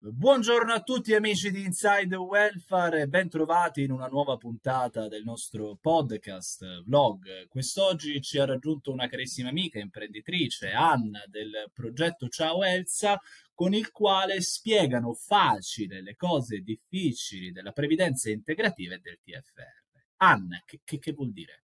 Buongiorno a tutti amici di Inside Welfare e bentrovati in una nuova puntata del nostro podcast vlog. Quest'oggi ci ha raggiunto una carissima amica imprenditrice, Anna, del progetto Ciao Elsa, con il quale spiegano facile le cose difficili della previdenza integrativa e del TFR. Anna, che, che, che vuol dire?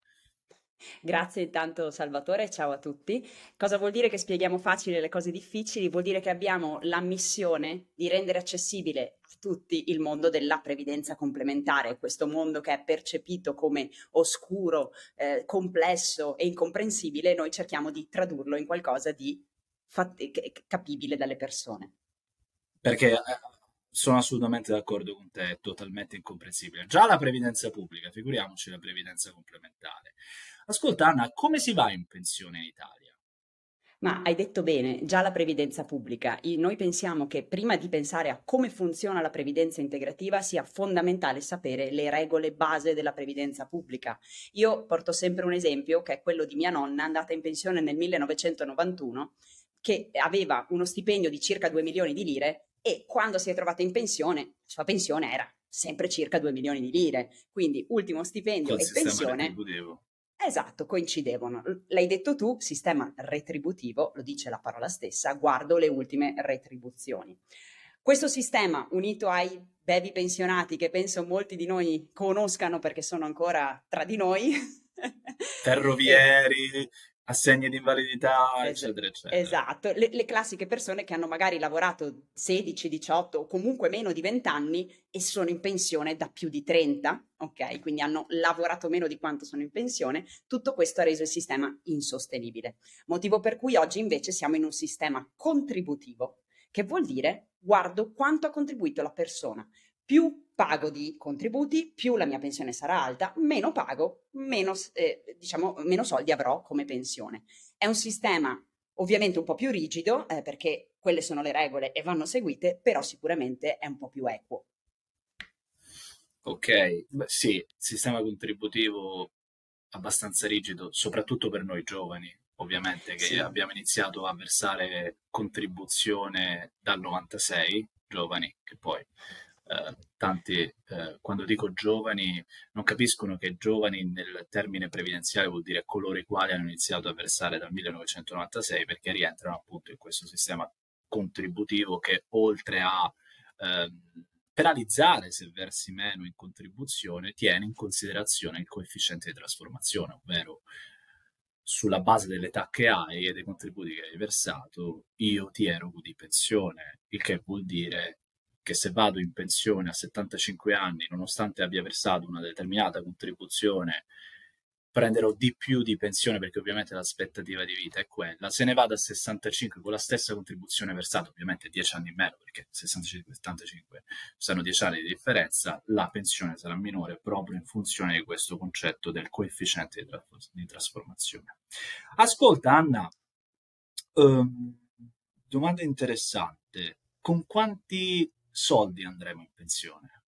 Grazie intanto Salvatore, ciao a tutti. Cosa vuol dire che spieghiamo facile le cose difficili? Vuol dire che abbiamo la missione di rendere accessibile a tutti il mondo della previdenza complementare, questo mondo che è percepito come oscuro, eh, complesso e incomprensibile, noi cerchiamo di tradurlo in qualcosa di fat- capibile dalle persone. Perché eh, sono assolutamente d'accordo con te, è totalmente incomprensibile. Già la previdenza pubblica, figuriamoci la previdenza complementare. Ascolta Anna, come si va in pensione in Italia? Ma hai detto bene, già la previdenza pubblica. Noi pensiamo che prima di pensare a come funziona la previdenza integrativa sia fondamentale sapere le regole base della previdenza pubblica. Io porto sempre un esempio che è quello di mia nonna andata in pensione nel 1991 che aveva uno stipendio di circa 2 milioni di lire e quando si è trovata in pensione, la sua pensione era sempre circa 2 milioni di lire. Quindi ultimo stipendio Col e pensione. Esatto, coincidevano. L'hai detto tu, sistema retributivo, lo dice la parola stessa, guardo le ultime retribuzioni. Questo sistema, unito ai baby pensionati, che penso molti di noi conoscano perché sono ancora tra di noi, ferrovieri, assegni di invalidità, eccetera, eccetera. Esatto, le, le, classiche persone che hanno magari lavorato 16, 18 o comunque meno di 20 anni e sono in pensione da più di 30, ok? Quindi hanno lavorato meno di quanto sono in pensione. Tutto questo ha reso il sistema insostenibile. Motivo per cui oggi invece siamo in un sistema contributivo, che vuol dire guardo quanto ha contribuito la persona più pago di contributi, più la mia pensione sarà alta, meno pago, meno, eh, diciamo, meno soldi avrò come pensione. È un sistema ovviamente un po' più rigido, eh, perché quelle sono le regole e vanno seguite, però sicuramente è un po' più equo. Ok, Beh, sì, sistema contributivo abbastanza rigido, soprattutto per noi giovani, ovviamente, che sì. abbiamo iniziato a versare contribuzione dal 96, giovani, che poi eh, tanti, eh, quando dico giovani, non capiscono che giovani nel termine previdenziale vuol dire coloro i quali hanno iniziato a versare dal 1996 perché rientrano appunto in questo sistema contributivo che oltre a eh, penalizzare se versi meno in contribuzione tiene in considerazione il coefficiente di trasformazione, ovvero sulla base dell'età che hai e dei contributi che hai versato, io ti erogo di pensione, il che vuol dire che se vado in pensione a 75 anni, nonostante abbia versato una determinata contribuzione, prenderò di più di pensione perché ovviamente l'aspettativa di vita è quella. Se ne vado a 65 con la stessa contribuzione versata, ovviamente 10 anni in meno perché 65 e 75 sono 10 anni di differenza, la pensione sarà minore proprio in funzione di questo concetto del coefficiente di, tra- di trasformazione. Ascolta Anna, um, domanda interessante. Con quanti soldi andremo in pensione?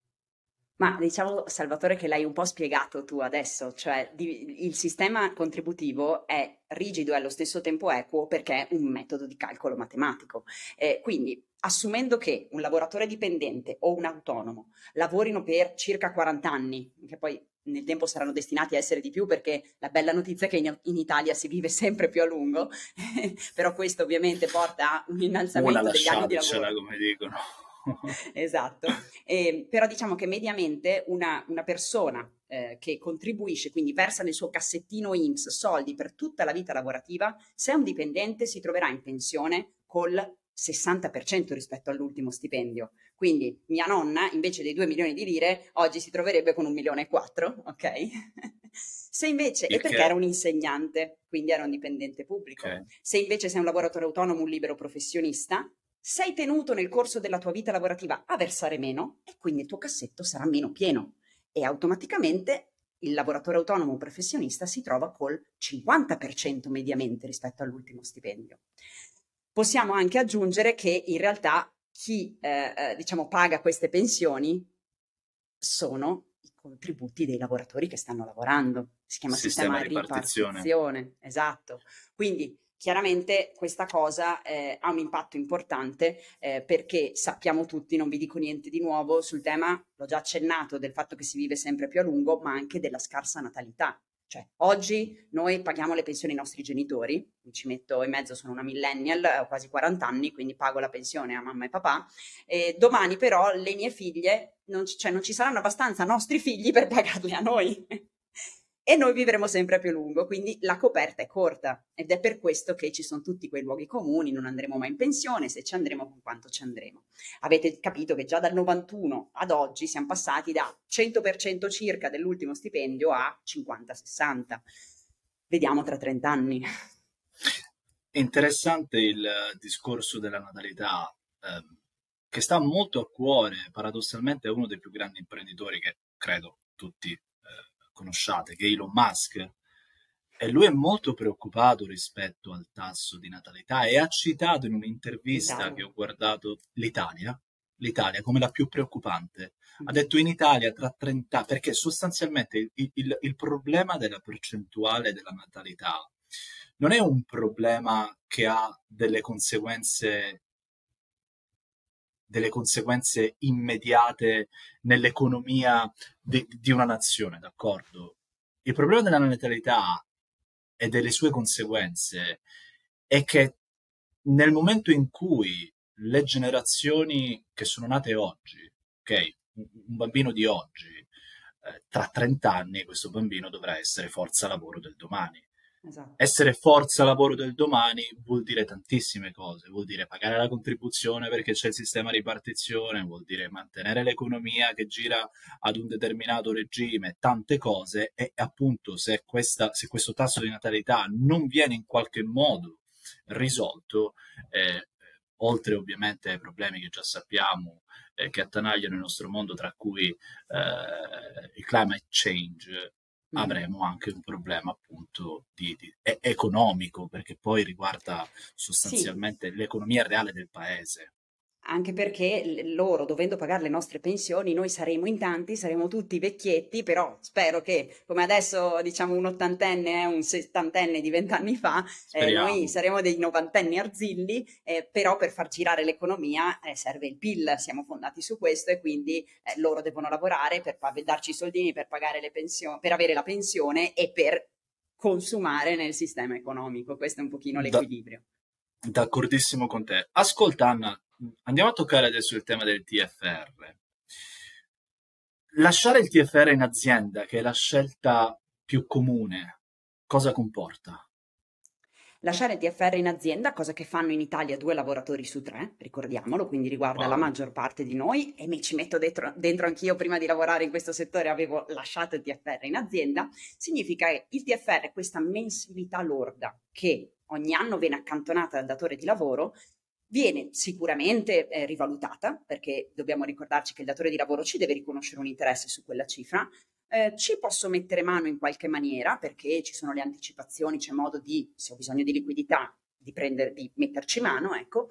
Ma diciamo, Salvatore, che l'hai un po' spiegato tu adesso, cioè di, il sistema contributivo è rigido e allo stesso tempo equo perché è un metodo di calcolo matematico. Eh, quindi, assumendo che un lavoratore dipendente o un autonomo lavorino per circa 40 anni, che poi nel tempo saranno destinati a essere di più perché la bella notizia è che in, in Italia si vive sempre più a lungo, però questo ovviamente porta a un innalzamento Una degli anni di lavoro. come dicono. esatto, eh, però diciamo che mediamente una, una persona eh, che contribuisce, quindi versa nel suo cassettino IMSS soldi per tutta la vita lavorativa, se è un dipendente si troverà in pensione col 60% rispetto all'ultimo stipendio. Quindi mia nonna, invece dei 2 milioni di lire, oggi si troverebbe con un milione e quattro, ok? Se invece, e perché era un insegnante, quindi era un dipendente pubblico. Okay. Se invece sei un lavoratore autonomo, un libero professionista, sei tenuto nel corso della tua vita lavorativa a versare meno e quindi il tuo cassetto sarà meno pieno e automaticamente il lavoratore autonomo professionista si trova col 50% mediamente rispetto all'ultimo stipendio. Possiamo anche aggiungere che in realtà chi eh, eh diciamo paga queste pensioni sono i contributi dei lavoratori che stanno lavorando. Si chiama sistema, sistema di ripartizione. ripartizione. Esatto. Quindi chiaramente questa cosa eh, ha un impatto importante eh, perché sappiamo tutti, non vi dico niente di nuovo sul tema, l'ho già accennato, del fatto che si vive sempre più a lungo, ma anche della scarsa natalità. Cioè, oggi noi paghiamo le pensioni ai nostri genitori, mi ci metto in mezzo, sono una millennial, ho quasi 40 anni, quindi pago la pensione a mamma e papà, e domani però le mie figlie, non, cioè, non ci saranno abbastanza nostri figli per pagarle a noi e noi vivremo sempre più a lungo, quindi la coperta è corta ed è per questo che ci sono tutti quei luoghi comuni, non andremo mai in pensione, se ci andremo con quanto ci andremo. Avete capito che già dal 91 ad oggi siamo passati da 100% circa dell'ultimo stipendio a 50-60. Vediamo tra 30 anni. Interessante il discorso della natalità, eh, che sta molto a cuore, paradossalmente è uno dei più grandi imprenditori che credo tutti conosciate, che è Elon Musk, e lui è molto preoccupato rispetto al tasso di natalità e ha citato in un'intervista Italia. che ho guardato l'Italia, l'Italia come la più preoccupante. Ha mm. detto in Italia tra 30 anni, perché sostanzialmente il, il, il problema della percentuale della natalità non è un problema che ha delle conseguenze delle conseguenze immediate nell'economia di, di una nazione, d'accordo? Il problema della natalità e delle sue conseguenze è che nel momento in cui le generazioni che sono nate oggi, ok, un bambino di oggi, eh, tra 30 anni questo bambino dovrà essere forza lavoro del domani. Esatto. Essere forza lavoro del domani vuol dire tantissime cose, vuol dire pagare la contribuzione perché c'è il sistema di ripartizione, vuol dire mantenere l'economia che gira ad un determinato regime, tante cose e appunto se, questa, se questo tasso di natalità non viene in qualche modo risolto, eh, oltre ovviamente ai problemi che già sappiamo eh, che attanagliano il nostro mondo, tra cui eh, il climate change, Mm. avremo anche un problema appunto di, di, economico perché poi riguarda sostanzialmente sì. l'economia reale del paese anche perché loro, dovendo pagare le nostre pensioni, noi saremo in tanti, saremo tutti vecchietti, però spero che, come adesso diciamo un ottantenne è un settantenne di vent'anni fa, eh, noi saremo dei novantenni arzilli, eh, però per far girare l'economia eh, serve il PIL, siamo fondati su questo e quindi eh, loro devono lavorare per darci i soldini per pagare le pensioni, per avere la pensione e per consumare nel sistema economico. Questo è un pochino l'equilibrio. D'accordissimo con te. Ascolta Anna, andiamo a toccare adesso il tema del TFR. Lasciare il TFR in azienda, che è la scelta più comune, cosa comporta? Lasciare il TFR in azienda, cosa che fanno in Italia due lavoratori su tre, ricordiamolo, quindi riguarda wow. la maggior parte di noi e mi ci metto dentro, dentro anch'io prima di lavorare in questo settore avevo lasciato il TFR in azienda, significa che il TFR è questa mensilità lorda che ogni anno viene accantonata dal datore di lavoro viene sicuramente eh, rivalutata, perché dobbiamo ricordarci che il datore di lavoro ci deve riconoscere un interesse su quella cifra, eh, ci posso mettere mano in qualche maniera, perché ci sono le anticipazioni, c'è modo di, se ho bisogno di liquidità, di, prendere, di metterci mano, ecco,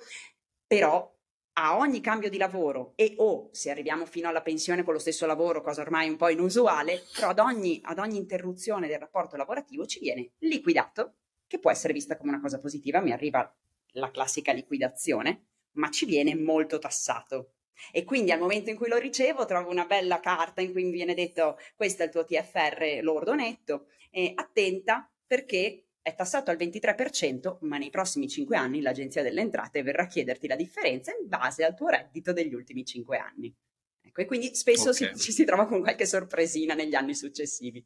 però a ogni cambio di lavoro e o se arriviamo fino alla pensione con lo stesso lavoro, cosa ormai un po' inusuale, però ad ogni, ad ogni interruzione del rapporto lavorativo ci viene liquidato, che può essere vista come una cosa positiva, mi arriva la classica liquidazione, ma ci viene molto tassato. E quindi al momento in cui lo ricevo trovo una bella carta in cui mi viene detto questo è il tuo TFR lordo netto, e attenta perché è tassato al 23%, ma nei prossimi 5 anni l'Agenzia delle Entrate verrà a chiederti la differenza in base al tuo reddito degli ultimi 5 anni. Ecco, e quindi spesso okay. si, ci si trova con qualche sorpresina negli anni successivi.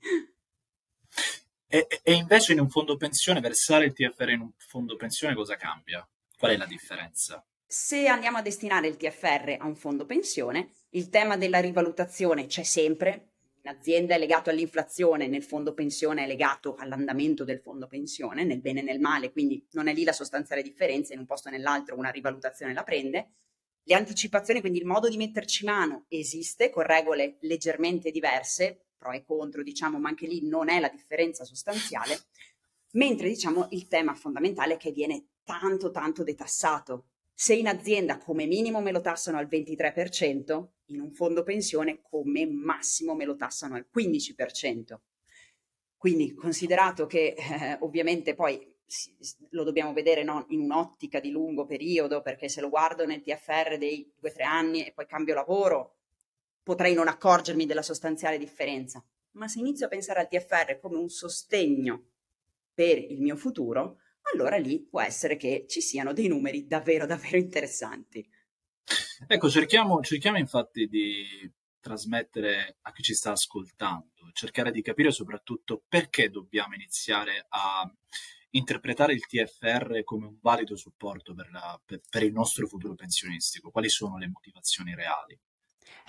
E, e, invece in un fondo pensione, versare il TFR in un fondo pensione cosa cambia? Qual è la differenza? Se andiamo a destinare il TFR a un fondo pensione, il tema della rivalutazione c'è sempre. In azienda è legato all'inflazione, nel fondo pensione è legato all'andamento del fondo pensione, nel bene e nel male, quindi non è lì la sostanziale differenza, in un posto o nell'altro una rivalutazione la prende. Le anticipazioni, quindi il modo di metterci mano, esiste con regole leggermente diverse, pro e contro, diciamo, ma anche lì non è la differenza sostanziale, mentre diciamo il tema fondamentale è che viene tanto tanto detassato. Se in azienda come minimo me lo tassano al 23%, in un fondo pensione come massimo me lo tassano al 15%. Quindi considerato che eh, ovviamente poi lo dobbiamo vedere no, in un'ottica di lungo periodo, perché se lo guardo nel TFR dei due o tre anni e poi cambio lavoro, potrei non accorgermi della sostanziale differenza. Ma se inizio a pensare al TFR come un sostegno per il mio futuro, allora lì può essere che ci siano dei numeri davvero, davvero interessanti. Ecco, cerchiamo, cerchiamo infatti di trasmettere a chi ci sta ascoltando, cercare di capire soprattutto perché dobbiamo iniziare a interpretare il TFR come un valido supporto per, la, per, per il nostro futuro pensionistico, quali sono le motivazioni reali.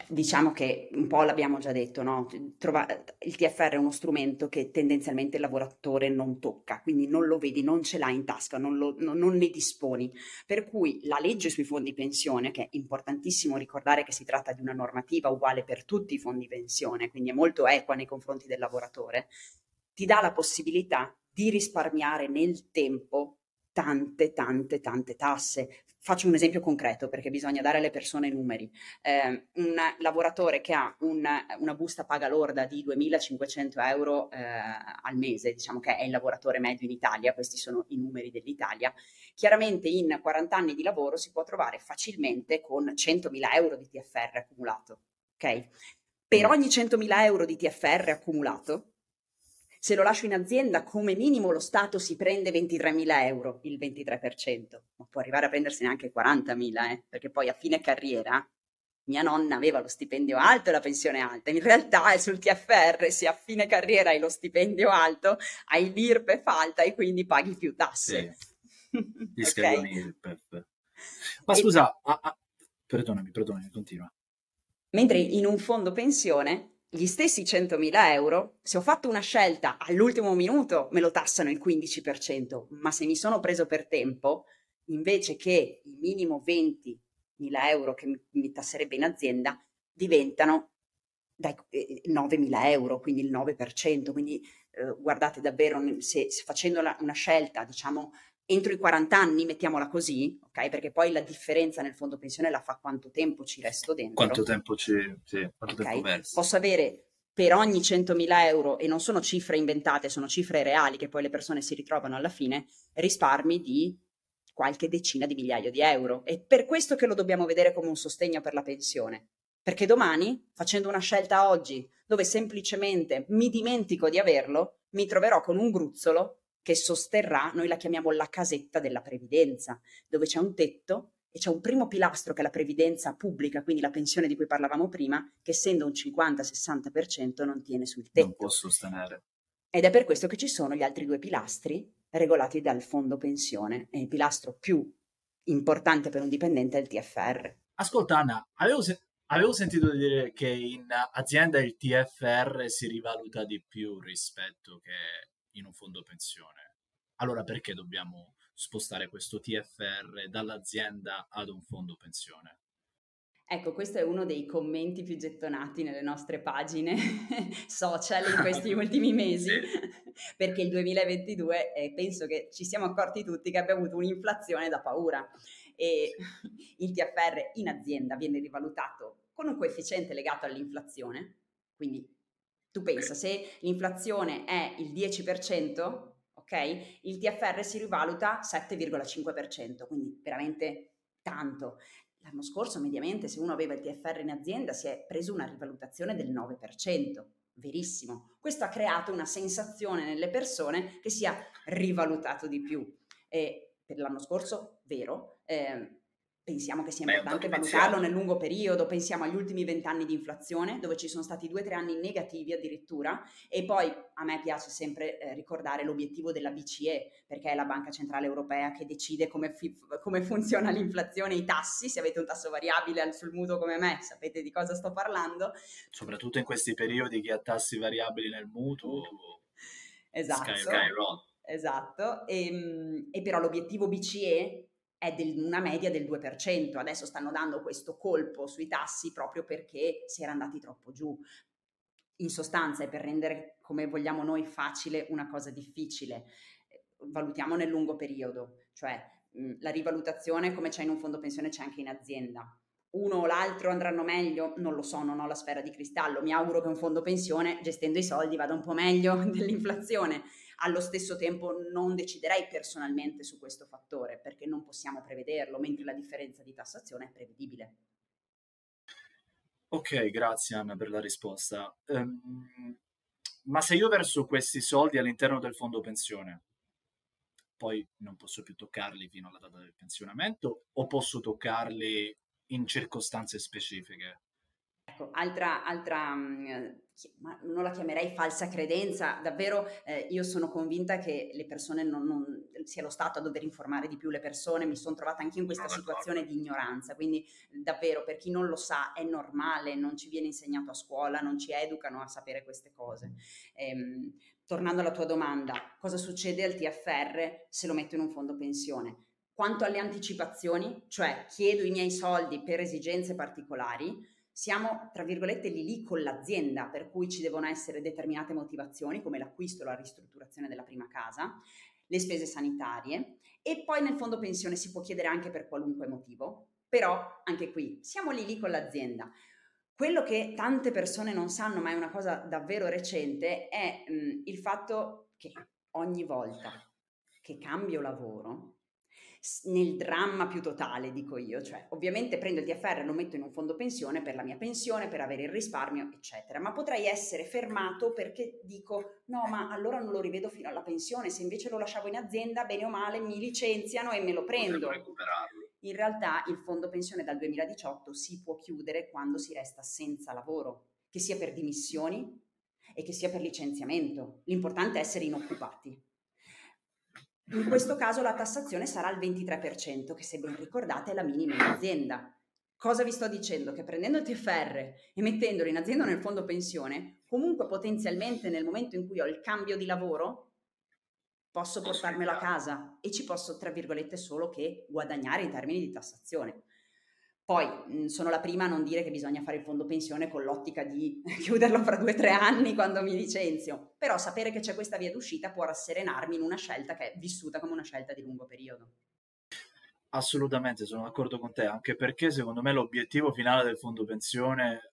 Diciamo che un po' l'abbiamo già detto, no? Trova- il TFR è uno strumento che tendenzialmente il lavoratore non tocca, quindi non lo vedi, non ce l'ha in tasca, non, lo, no, non ne disponi. Per cui la legge sui fondi pensione, che è importantissimo ricordare che si tratta di una normativa uguale per tutti i fondi pensione, quindi è molto equa nei confronti del lavoratore, ti dà la possibilità di risparmiare nel tempo tante, tante, tante tasse. Faccio un esempio concreto perché bisogna dare alle persone numeri. Eh, un lavoratore che ha un, una busta paga lorda di 2.500 euro eh, al mese, diciamo che è il lavoratore medio in Italia, questi sono i numeri dell'Italia, chiaramente in 40 anni di lavoro si può trovare facilmente con 100.000 euro di TFR accumulato. Ok? Per ogni 100.000 euro di TFR accumulato, se lo lascio in azienda, come minimo lo Stato si prende 23.000 euro, il 23%, ma può arrivare a prendersene anche 40.000, eh, perché poi a fine carriera mia nonna aveva lo stipendio alto e la pensione alta. In realtà è sul TFR, se a fine carriera hai lo stipendio alto, hai l'IRPEF alta e quindi paghi più tasse. Sì. Gli okay? IRPEF. Ma scusa, ah, ah, perdonami, perdonami, continua. Mentre in un fondo pensione gli stessi 100.000 euro, se ho fatto una scelta all'ultimo minuto me lo tassano il 15%, ma se mi sono preso per tempo, invece che il minimo 20.000 euro che mi, tasserebbe in azienda, diventano dai 9.000 eh, euro, quindi il 9%. Quindi eh, guardate davvero, se, se facendo la, una scelta, diciamo, entro i 40 anni, mettiamola così, ok? Perché poi la differenza nel fondo pensione la fa quanto tempo ci resto dentro. Quanto tempo ci, sì, quanto okay? tempo. Posso avere per ogni 100.000 euro, e non sono cifre inventate, sono cifre reali che poi le persone si ritrovano alla fine, risparmi di qualche decina di migliaia di euro. È per questo che lo dobbiamo vedere come un sostegno per la pensione. Perché domani, facendo una scelta oggi, dove semplicemente mi dimentico di averlo, mi troverò con un gruzzolo che sosterrà, noi la chiamiamo la casetta della previdenza, dove c'è un tetto e c'è un primo pilastro che è la previdenza pubblica, quindi la pensione di cui parlavamo prima, che essendo un 50-60% non tiene sul tetto. Non può sostenere. Ed è per questo che ci sono gli altri due pilastri regolati dal fondo pensione e il pilastro più importante per un dipendente è il TFR. Ascolta Anna, avevo, se- avevo sentito dire che in azienda il TFR si rivaluta di più rispetto che in un fondo pensione. Allora perché dobbiamo spostare questo TFR dall'azienda ad un fondo pensione? Ecco, questo è uno dei commenti più gettonati nelle nostre pagine social in questi ultimi mesi, perché il 2022 eh, penso che ci siamo accorti tutti che abbiamo avuto un'inflazione da paura e il TFR in azienda viene rivalutato con un coefficiente legato all'inflazione, quindi tu pensa, se l'inflazione è il 10%, ok? Il TFR si rivaluta 7,5%, quindi veramente tanto. L'anno scorso, mediamente, se uno aveva il TFR in azienda, si è preso una rivalutazione del 9%. Verissimo. Questo ha creato una sensazione nelle persone che sia rivalutato di più. E per l'anno scorso, vero, eh, pensiamo che sia importante valutarlo nel lungo periodo, pensiamo agli ultimi vent'anni di inflazione, dove ci sono stati due o tre anni negativi addirittura, e poi a me piace sempre eh, ricordare l'obiettivo della BCE, perché è la Banca Centrale Europea che decide come, fi- come funziona l'inflazione, i tassi, se avete un tasso variabile sul mutuo come me, sapete di cosa sto parlando. Soprattutto in questi periodi che ha tassi variabili nel mutuo. Esatto. Sky, sky esatto, e, ehm, e però l'obiettivo BCE è del, una media del 2%, adesso stanno dando questo colpo sui tassi proprio perché si era andati troppo giù. In sostanza è per rendere come vogliamo noi facile una cosa difficile. Valutiamo nel lungo periodo, cioè mh, la rivalutazione come c'è in un fondo pensione c'è anche in azienda. Uno o l'altro andranno meglio? Non lo so, non ho la sfera di cristallo. Mi auguro che un fondo pensione, gestendo i soldi, vada un po' meglio dell'inflazione Allo stesso tempo non deciderei personalmente su questo fattore perché non possiamo prevederlo, mentre la differenza di tassazione è prevedibile. Ok, grazie Anna per la risposta. Um, ma se io verso questi soldi all'interno del fondo pensione, poi non posso più toccarli fino alla data del pensionamento o posso toccarli in circostanze specifiche? Ecco, altra, altra mm, ma non la chiamerei falsa credenza, davvero eh, io sono convinta che le persone non, non, sia lo Stato a dover informare di più le persone, mi sono trovata anche in questa situazione di ignoranza, quindi davvero per chi non lo sa è normale, non ci viene insegnato a scuola, non ci educano a sapere queste cose. Ehm, tornando alla tua domanda, cosa succede al TFR se lo metto in un fondo pensione? Quanto alle anticipazioni, cioè chiedo i miei soldi per esigenze particolari, siamo, tra virgolette, lì lì con l'azienda, per cui ci devono essere determinate motivazioni, come l'acquisto la ristrutturazione della prima casa, le spese sanitarie e poi nel fondo pensione si può chiedere anche per qualunque motivo, però anche qui siamo lì lì con l'azienda. Quello che tante persone non sanno, ma è una cosa davvero recente, è mh, il fatto che ogni volta che cambio lavoro, nel dramma più totale, dico io, cioè ovviamente prendo il TFR, lo metto in un fondo pensione per la mia pensione, per avere il risparmio, eccetera, ma potrei essere fermato perché dico no, ma allora non lo rivedo fino alla pensione, se invece lo lasciavo in azienda, bene o male, mi licenziano e me lo prendo. In realtà il fondo pensione dal 2018 si può chiudere quando si resta senza lavoro, che sia per dimissioni e che sia per licenziamento. L'importante è essere inoccupati. In questo caso la tassazione sarà il 23%, che se ben ricordate è la minima in azienda. Cosa vi sto dicendo? Che prendendo il TFR e mettendolo in azienda o nel fondo pensione, comunque potenzialmente nel momento in cui ho il cambio di lavoro, posso portarmelo a casa e ci posso, tra virgolette, solo che guadagnare in termini di tassazione. Poi sono la prima a non dire che bisogna fare il fondo pensione con l'ottica di chiuderlo fra due o tre anni quando mi licenzio, però sapere che c'è questa via d'uscita può rasserenarmi in una scelta che è vissuta come una scelta di lungo periodo. Assolutamente, sono d'accordo con te, anche perché secondo me l'obiettivo finale del fondo pensione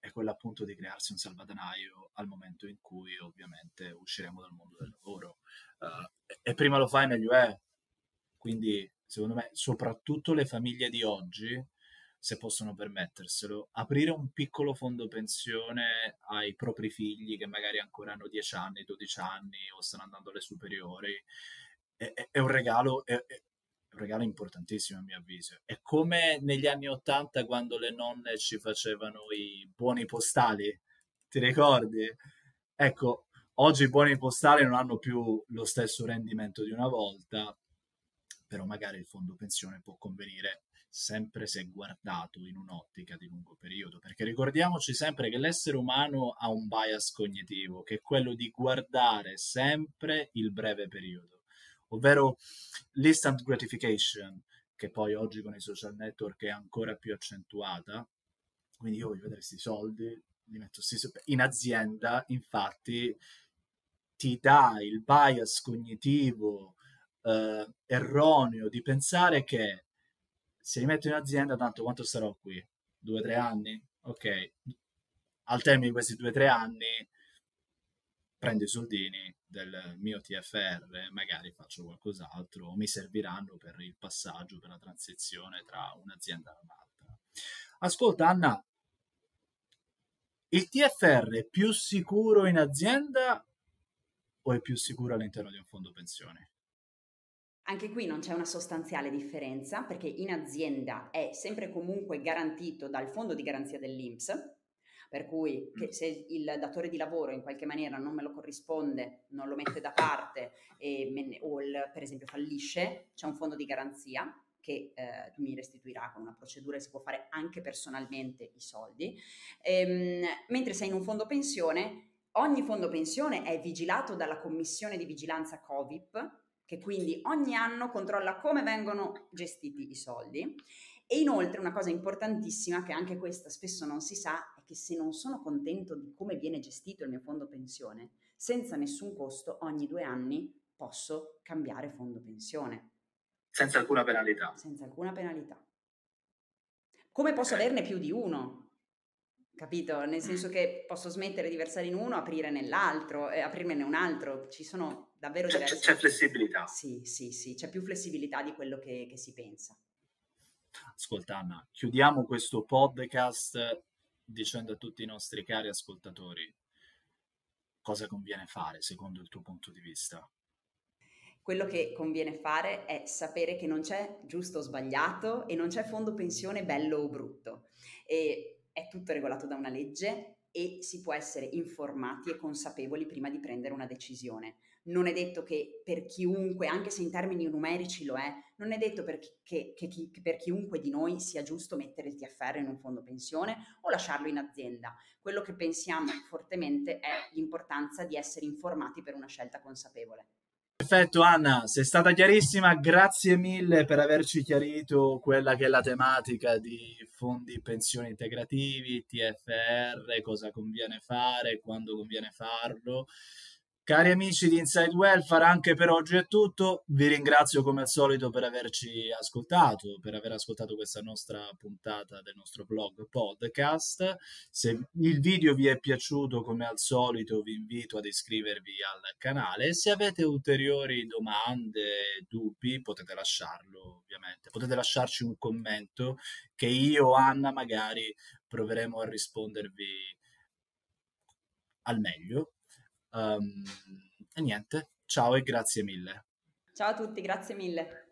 è quello appunto di crearsi un salvadanaio al momento in cui ovviamente usciremo dal mondo del lavoro. Uh, e prima lo fai meglio è. Quindi secondo me, soprattutto le famiglie di oggi, se possono permetterselo, aprire un piccolo fondo pensione ai propri figli che magari ancora hanno 10 anni, 12 anni o stanno andando alle superiori, è, è, è un regalo. È, un regalo importantissimo a mio avviso. È come negli anni Ottanta quando le nonne ci facevano i buoni postali, ti ricordi? Ecco, oggi i buoni postali non hanno più lo stesso rendimento di una volta, però magari il fondo pensione può convenire sempre se guardato in un'ottica di lungo periodo, perché ricordiamoci sempre che l'essere umano ha un bias cognitivo, che è quello di guardare sempre il breve periodo, ovvero l'instant gratification, che poi oggi con i social network è ancora più accentuata. Quindi io voglio vedere questi soldi, li metto in azienda, infatti ti dà il bias cognitivo eh, erroneo di pensare che se li metto in azienda, tanto quanto starò qui? Due o tre anni? Ok, al termine di questi due o tre anni prendo i soldini del mio TFR, magari faccio qualcos'altro, o mi serviranno per il passaggio, per la transizione tra un'azienda e un'altra. Ascolta Anna, il TFR è più sicuro in azienda o è più sicuro all'interno di un fondo pensione? Anche qui non c'è una sostanziale differenza perché in azienda è sempre comunque garantito dal fondo di garanzia dell'INPS, per cui mm. se il datore di lavoro in qualche maniera non me lo corrisponde, non lo mette da parte ne, o il, per esempio fallisce, c'è un fondo di garanzia che eh, mi restituirà con una procedura che si può fare anche personalmente i soldi, ehm, mentre sei in un fondo pensione, ogni fondo pensione è vigilato dalla commissione di vigilanza COVIP, che quindi ogni anno controlla come vengono gestiti i soldi. E inoltre una cosa importantissima, che anche questa spesso non si sa, è che se non sono contento di come viene gestito il mio fondo pensione, senza nessun costo ogni due anni posso cambiare fondo pensione. Senza alcuna penalità. Senza alcuna penalità. Come posso averne più di uno? Capito? Nel senso che posso smettere di versare in uno, aprire nell'altro, eh, aprirmene un altro, ci sono davvero c'è, diverse... C'è flessibilità. Sì, sì, sì, c'è più flessibilità di quello che, che si pensa. Ascolta Anna, chiudiamo questo podcast dicendo a tutti i nostri cari ascoltatori cosa conviene fare secondo il tuo punto di vista. Quello che conviene fare è sapere che non c'è giusto o sbagliato e non c'è fondo pensione bello o brutto. E è tutto regolato da una legge e si può essere informati e consapevoli prima di prendere una decisione. Non è detto che per chiunque, anche se in termini numerici lo è, non è detto per che, che, che per chiunque di noi sia giusto mettere il TFR in un fondo pensione o lasciarlo in azienda. Quello che pensiamo fortemente è l'importanza di essere informati per una scelta consapevole. Perfetto Anna, sei stata chiarissima, grazie mille per averci chiarito quella che è la tematica di fondi pensioni integrativi, TFR, cosa conviene fare, quando conviene farlo. Cari amici di Inside Welfare, anche per oggi è tutto. Vi ringrazio come al solito per averci ascoltato, per aver ascoltato questa nostra puntata del nostro blog podcast. Se il video vi è piaciuto, come al solito, vi invito ad iscrivervi al canale. Se avete ulteriori domande, dubbi, potete lasciarlo, ovviamente. Potete lasciarci un commento che io o Anna magari proveremo a rispondervi al meglio Um, e niente, ciao e grazie mille. Ciao a tutti, grazie mille.